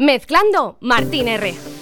Mezclando Martín R.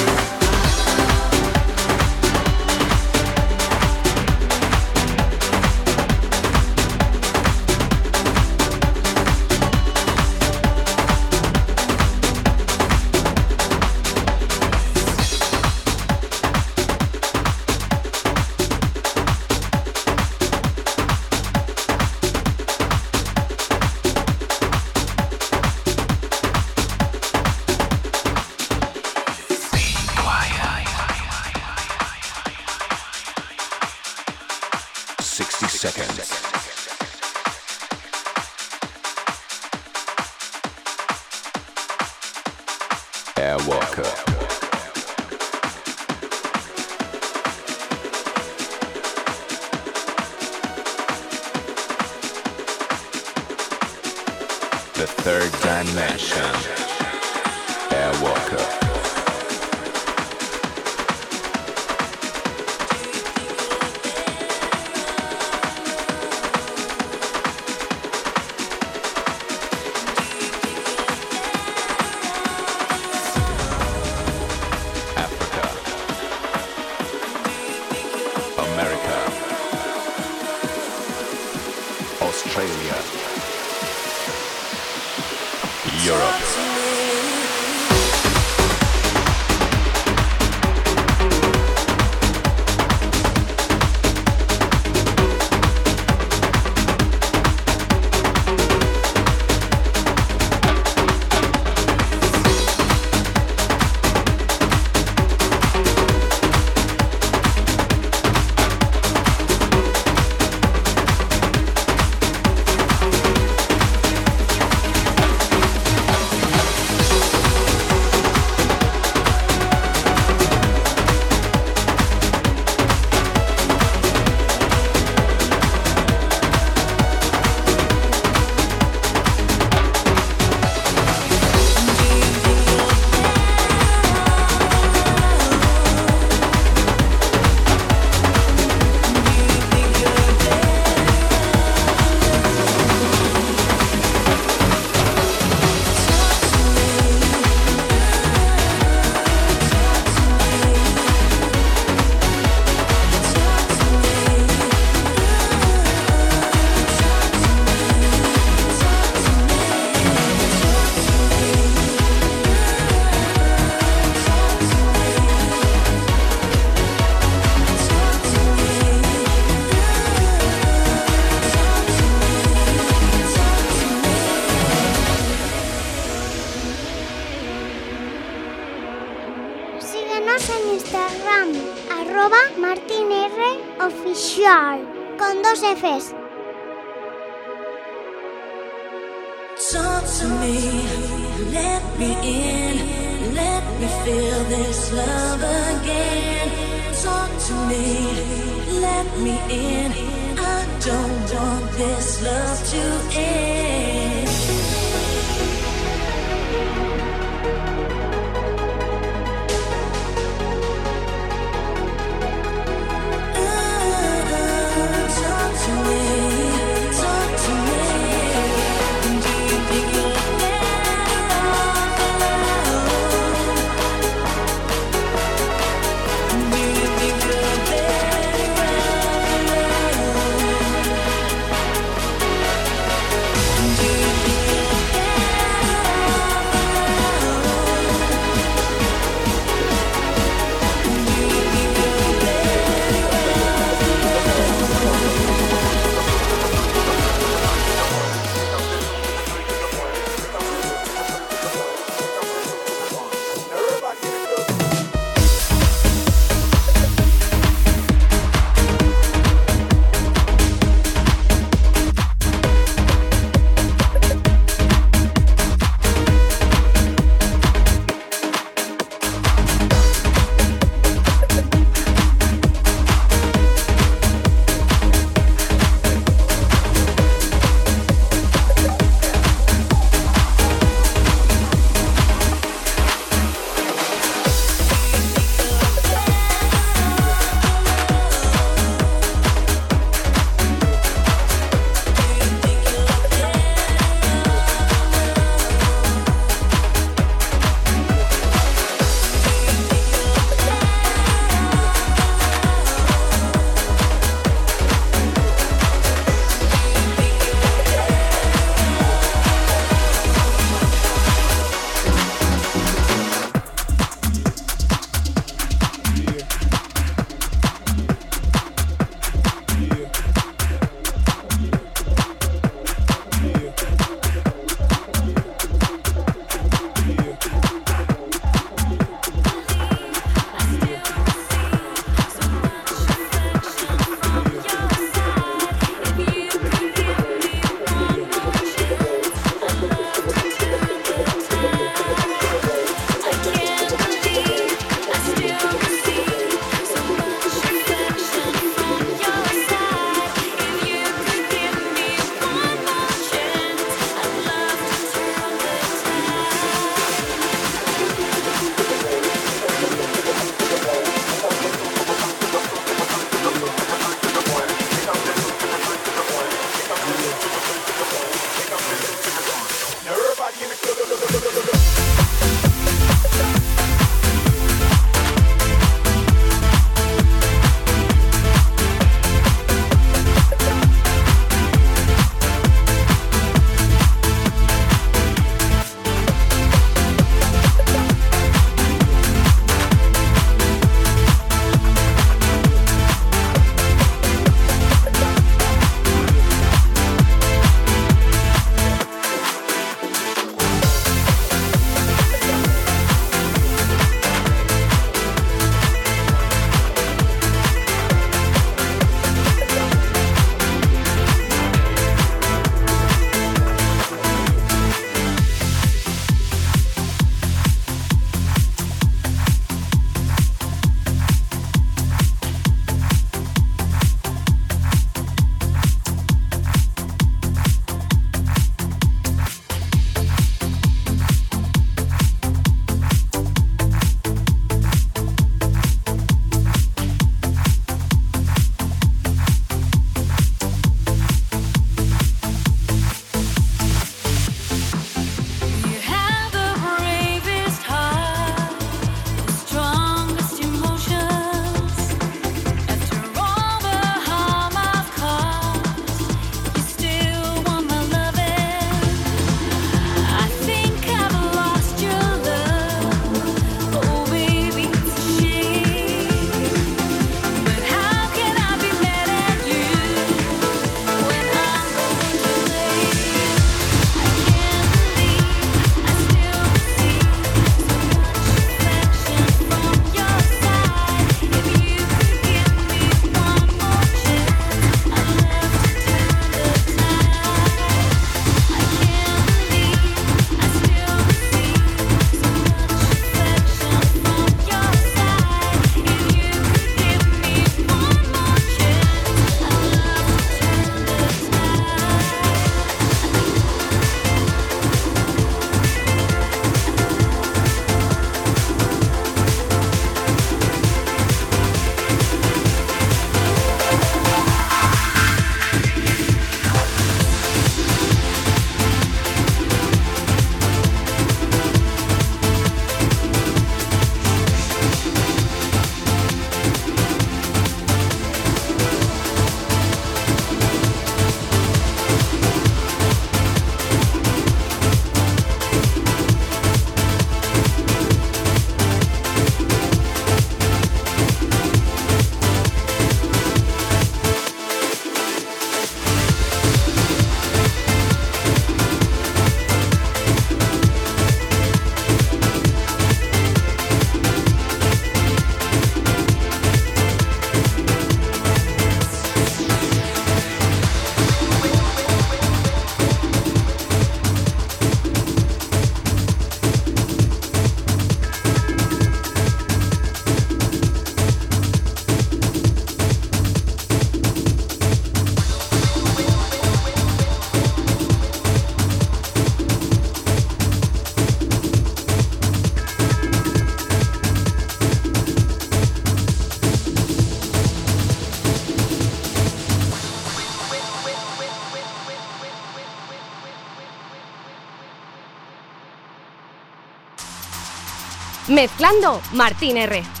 Mezclando Martín R.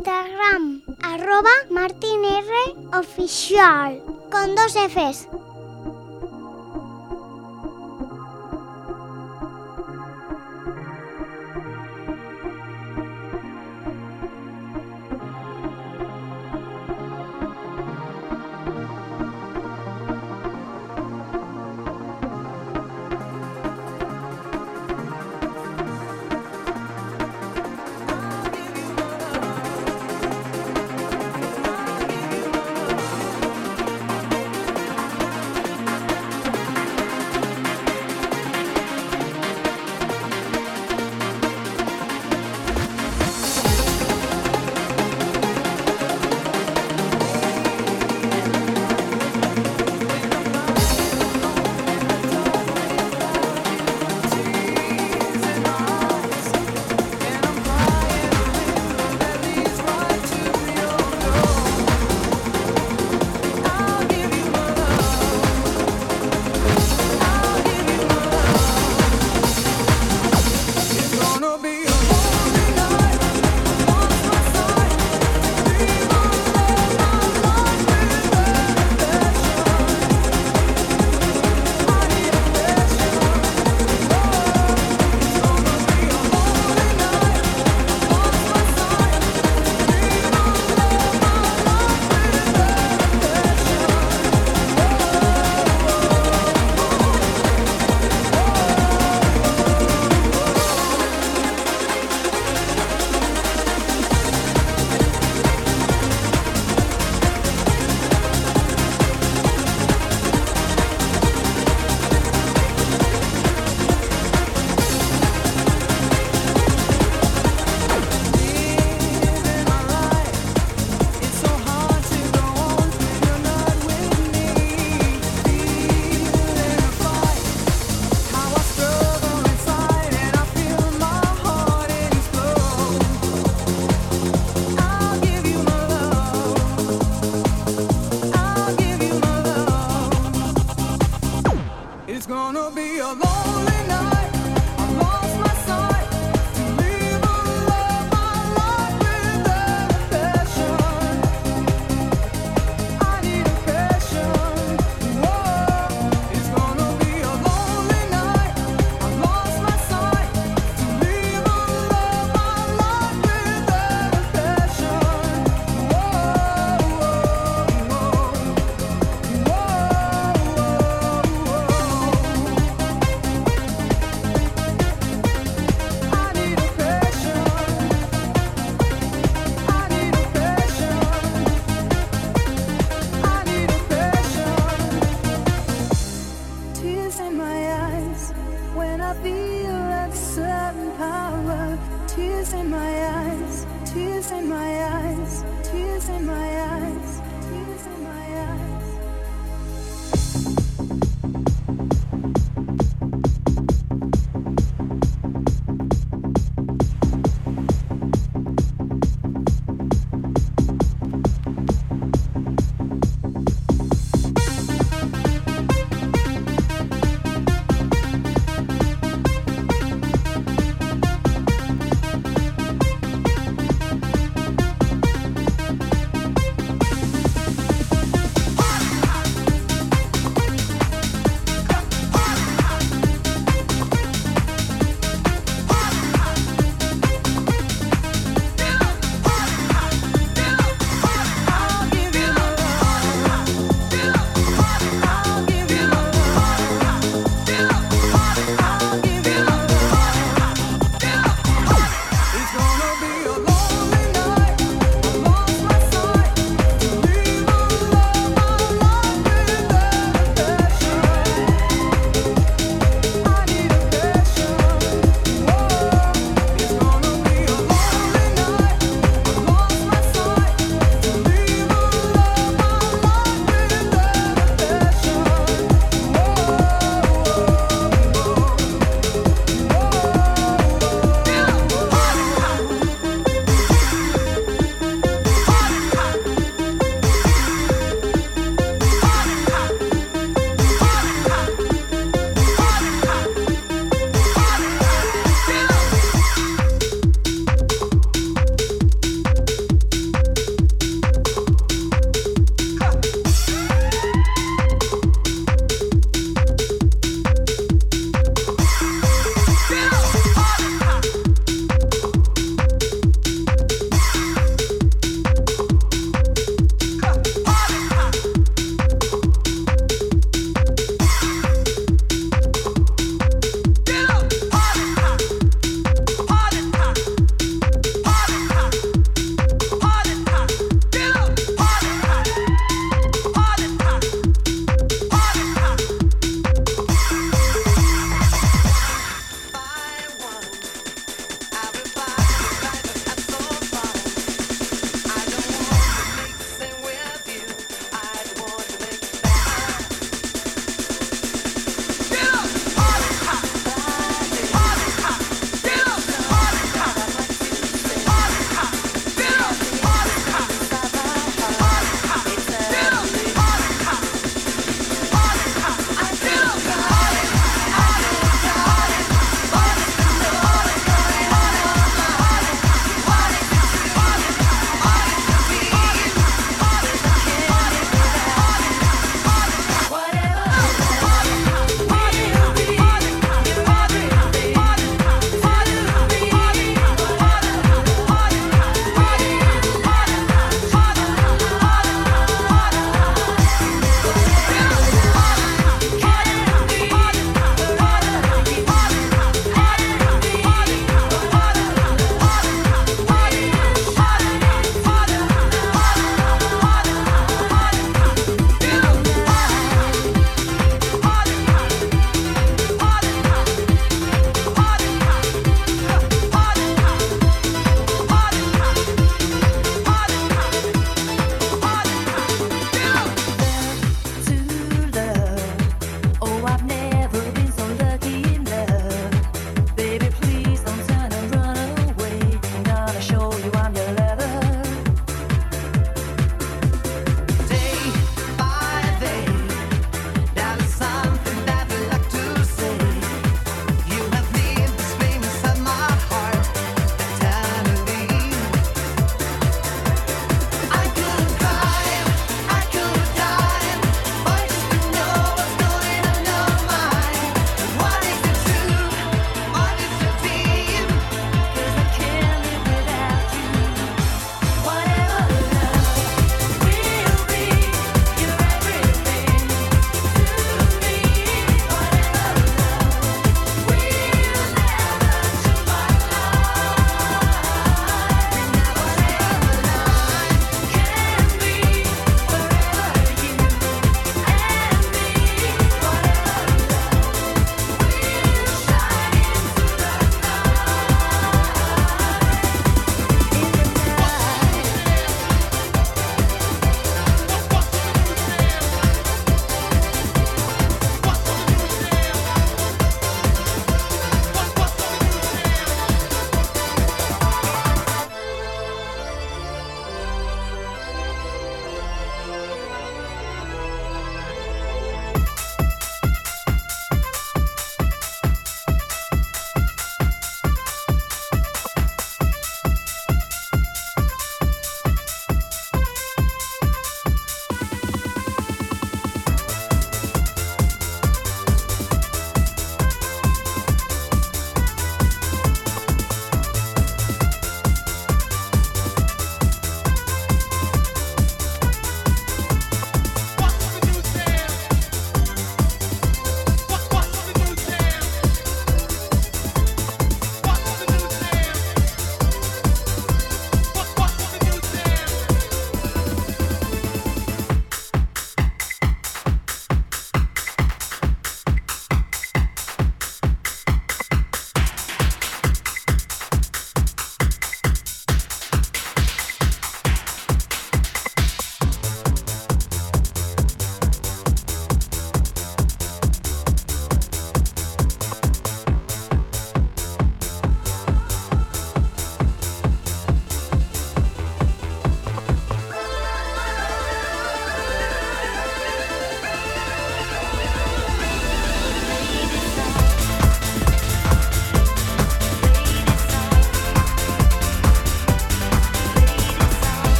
Instagram, arroba Martin R. Con dos Fs.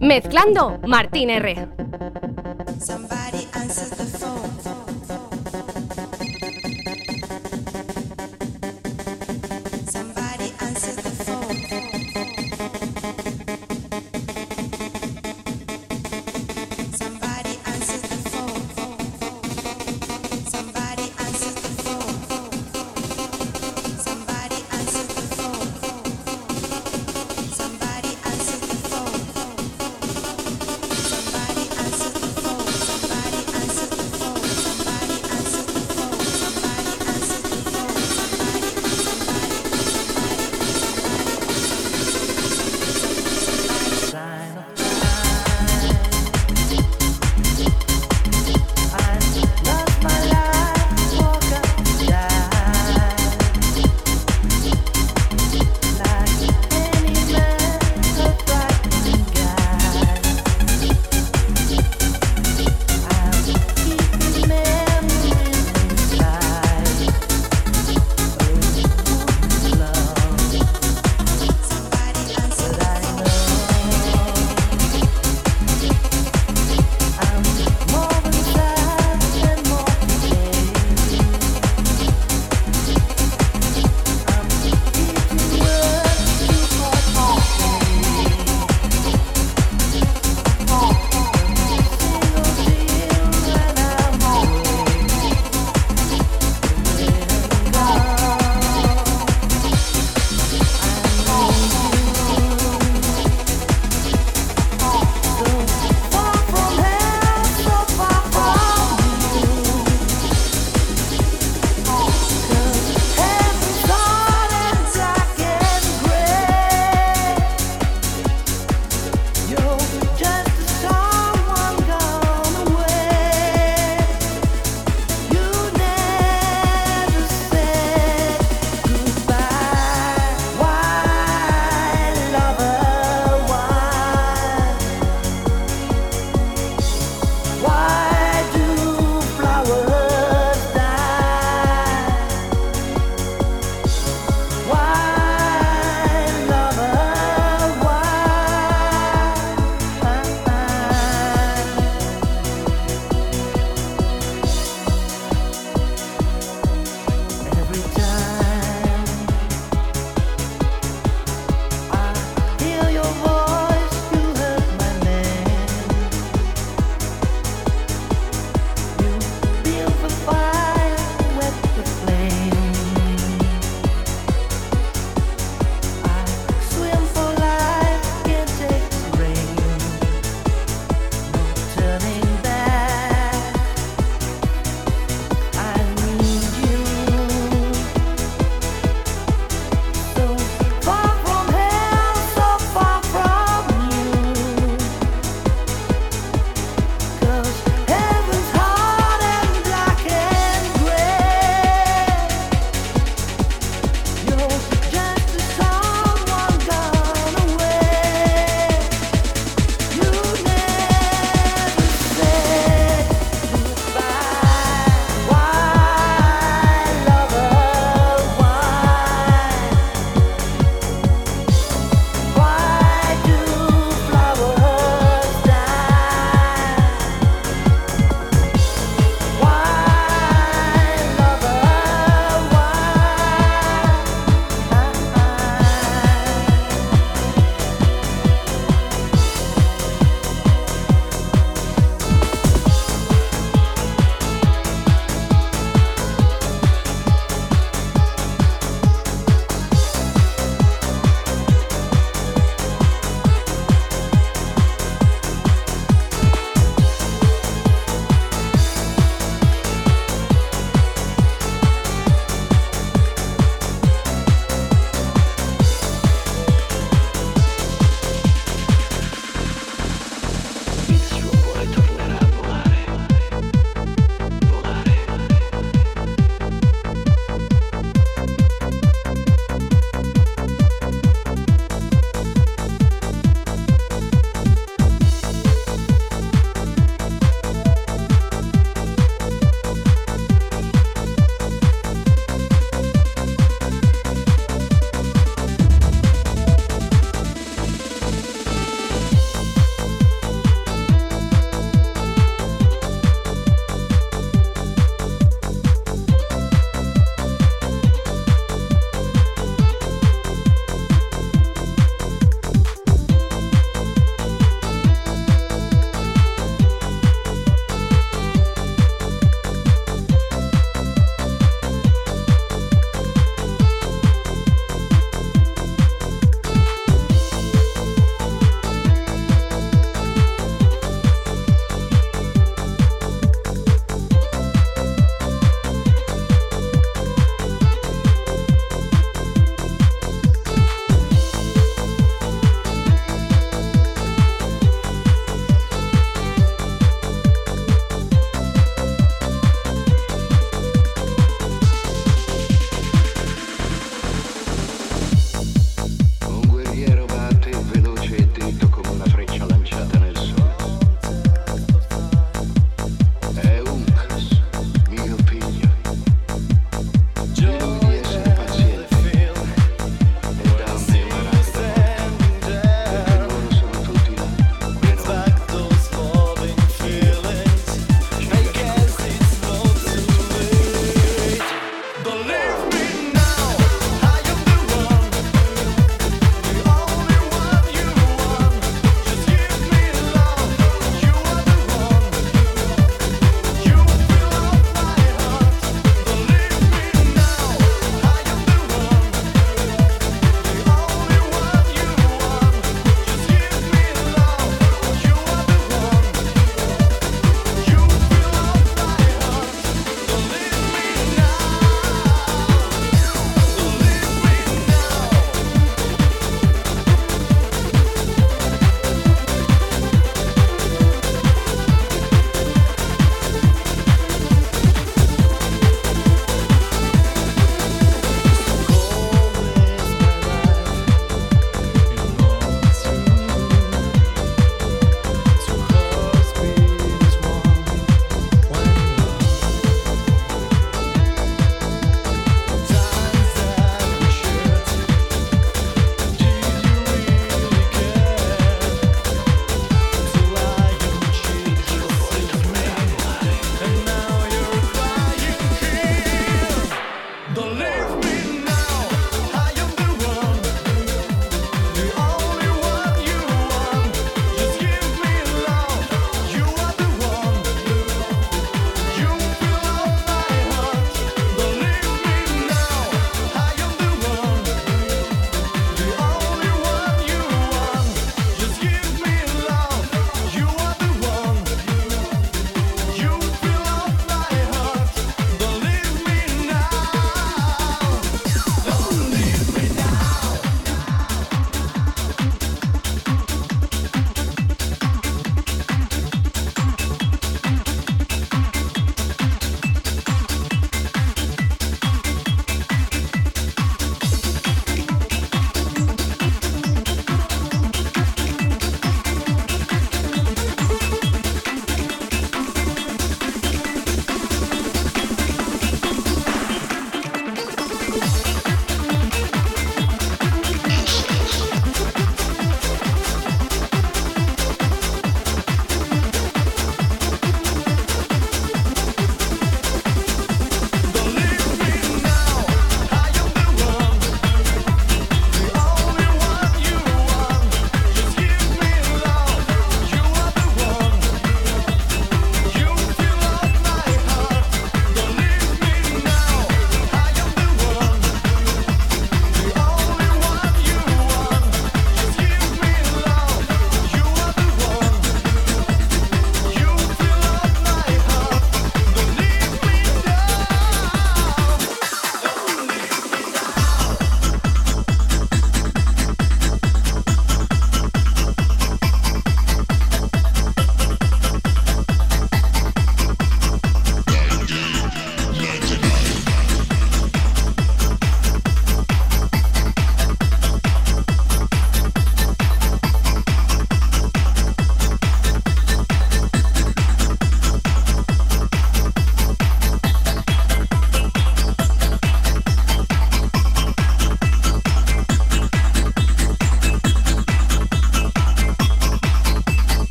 Mezclando Martín R.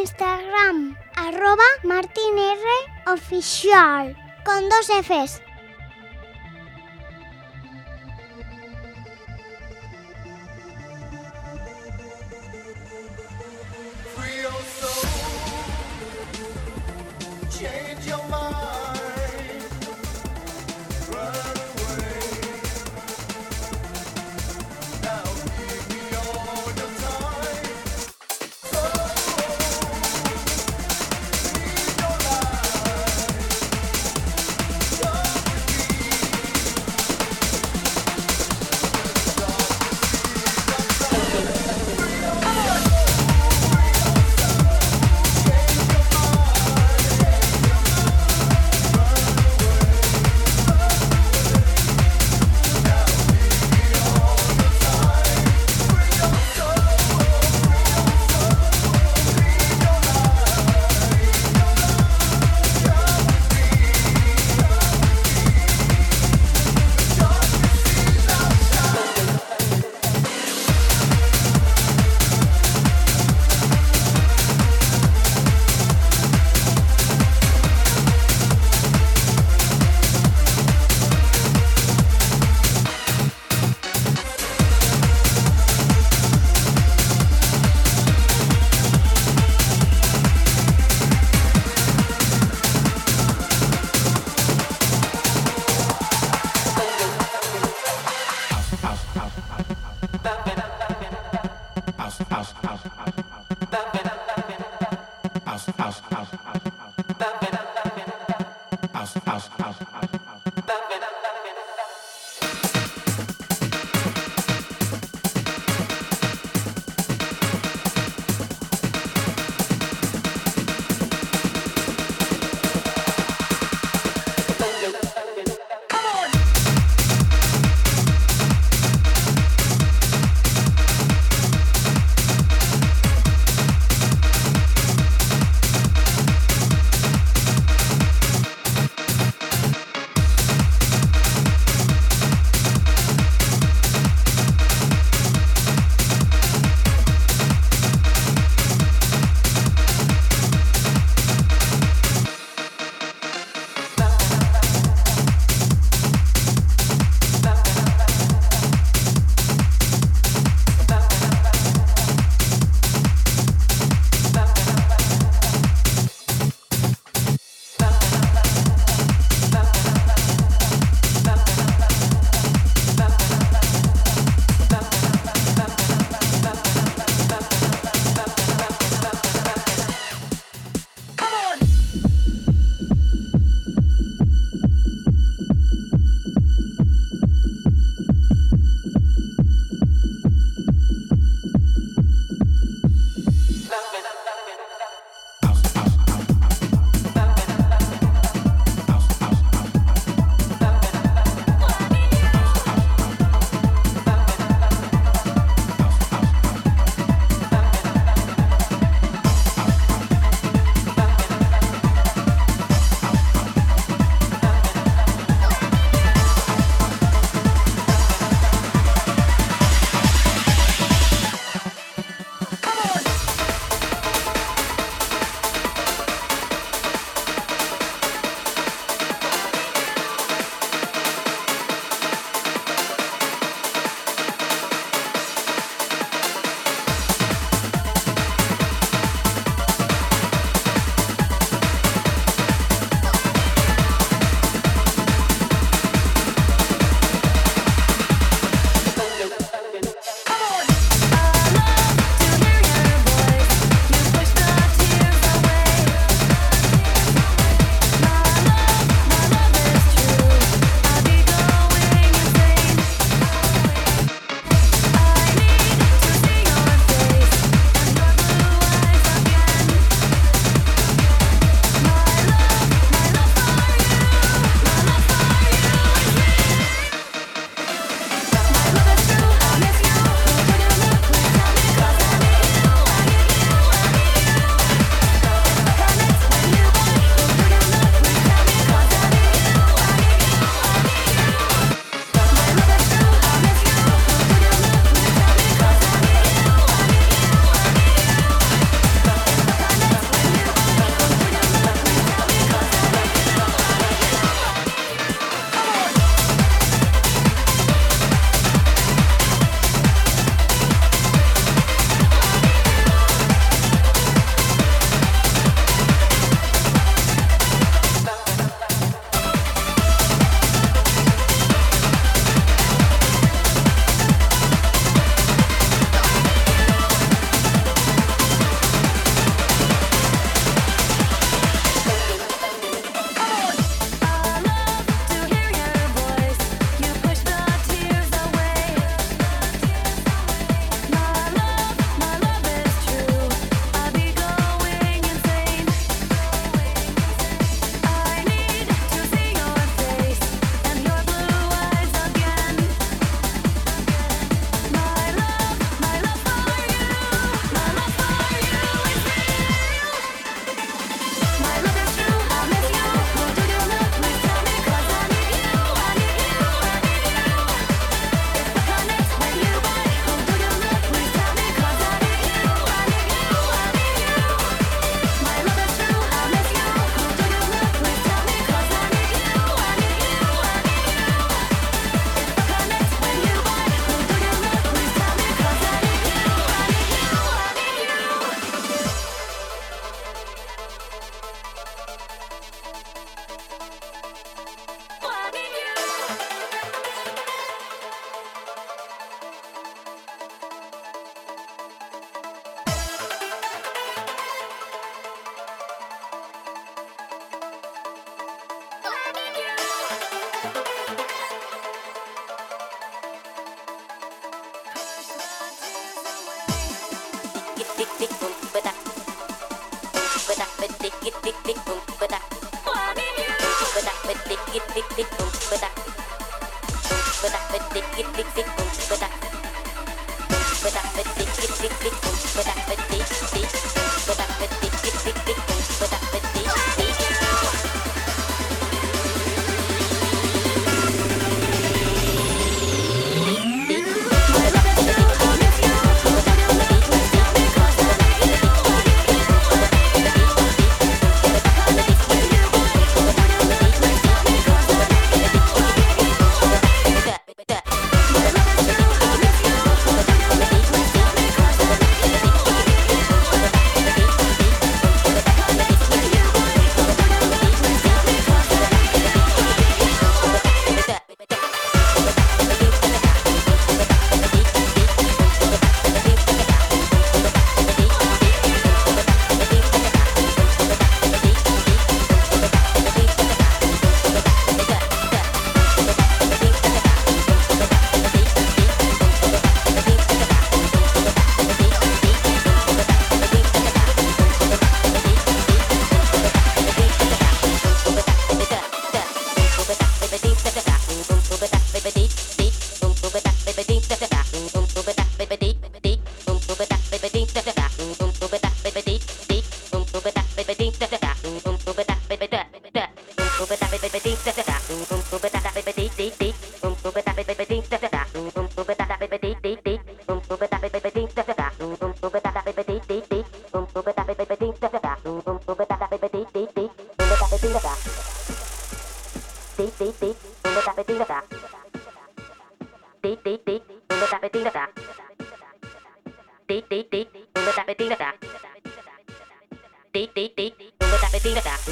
Instagram, arroba martinroficial, con dos Fs.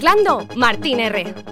Mezclando, Martín R.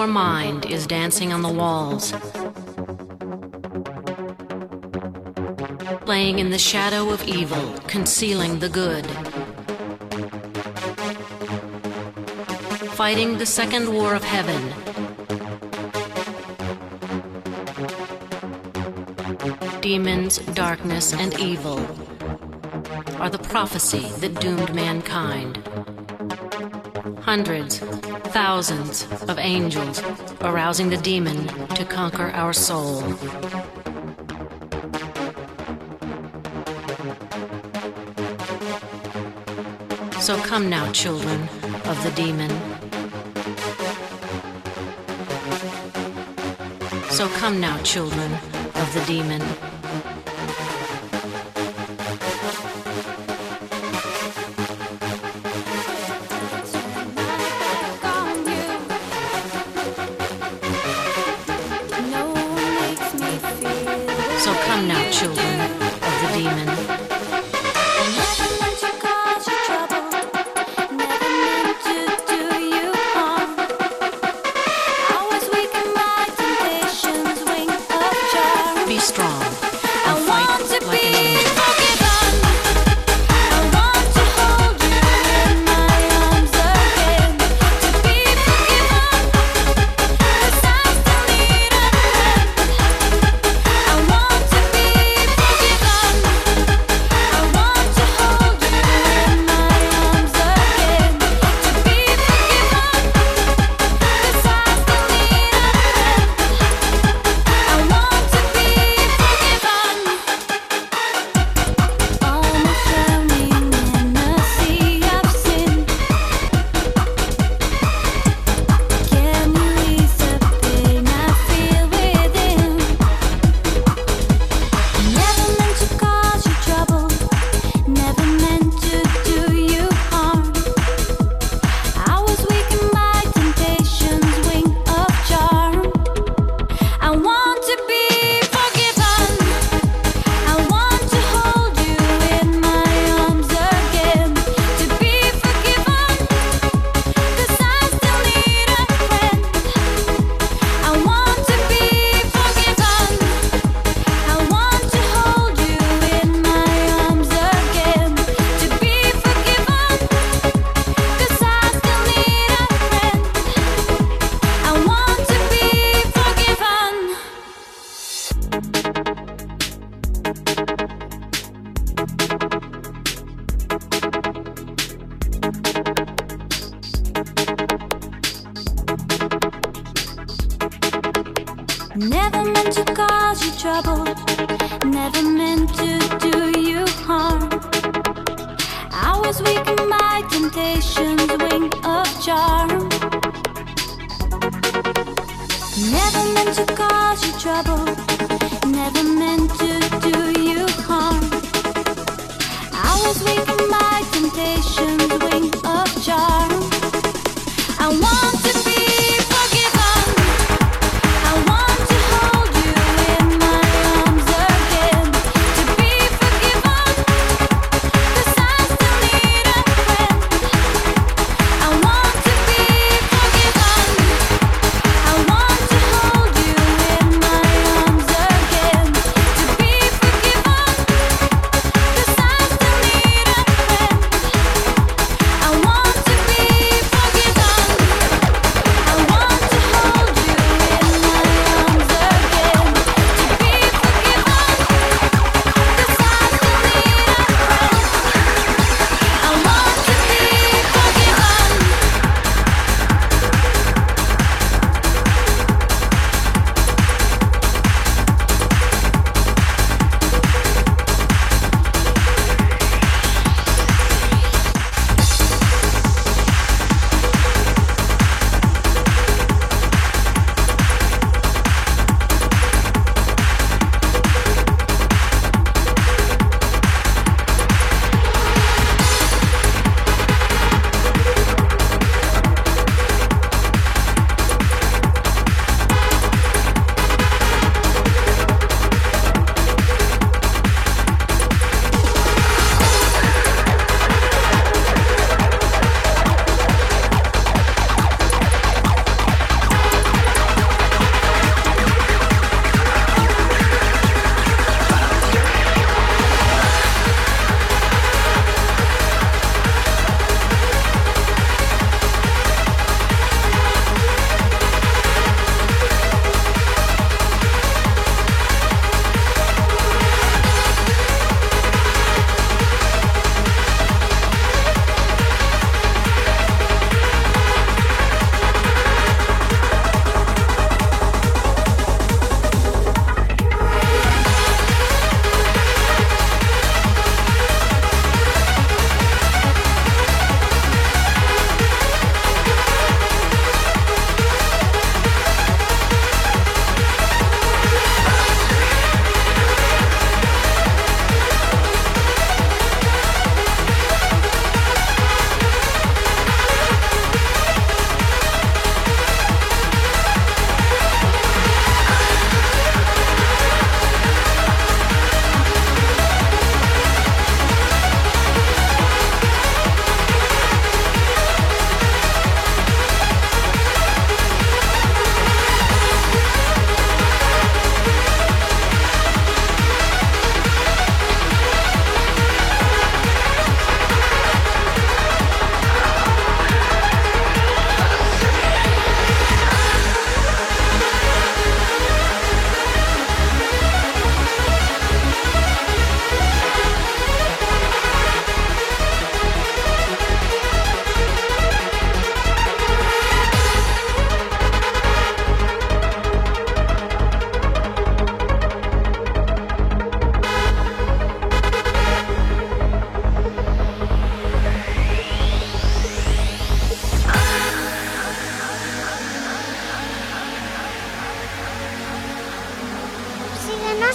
your mind is dancing on the walls, playing in the shadow of evil, concealing the good, fighting the second war of heaven. Demons, darkness, and evil are the prophecy that doomed mankind. Hundreds, thousands of angels arousing the demon to conquer our soul. So come now, children of the demon. So come now, children of the demon. Come now, children.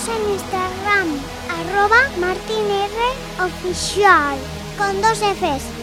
en Instagram, arroba martinrofficial, con dos Fs.